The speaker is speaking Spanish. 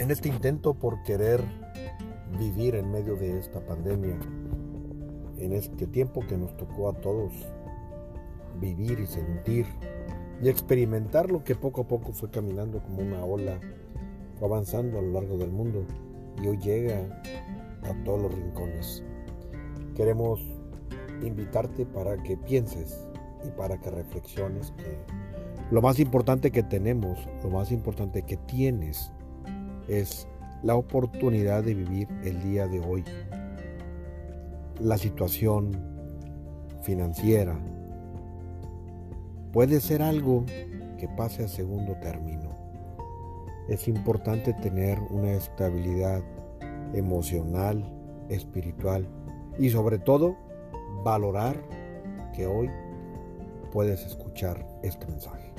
en este intento por querer vivir en medio de esta pandemia, en este tiempo que nos tocó a todos vivir y sentir y experimentar lo que poco a poco fue caminando como una ola, fue avanzando a lo largo del mundo y hoy llega a todos los rincones. Queremos invitarte para que pienses y para que reflexiones que lo más importante que tenemos, lo más importante que tienes es la oportunidad de vivir el día de hoy. La situación financiera puede ser algo que pase a segundo término. Es importante tener una estabilidad emocional, espiritual y sobre todo valorar que hoy puedes escuchar este mensaje.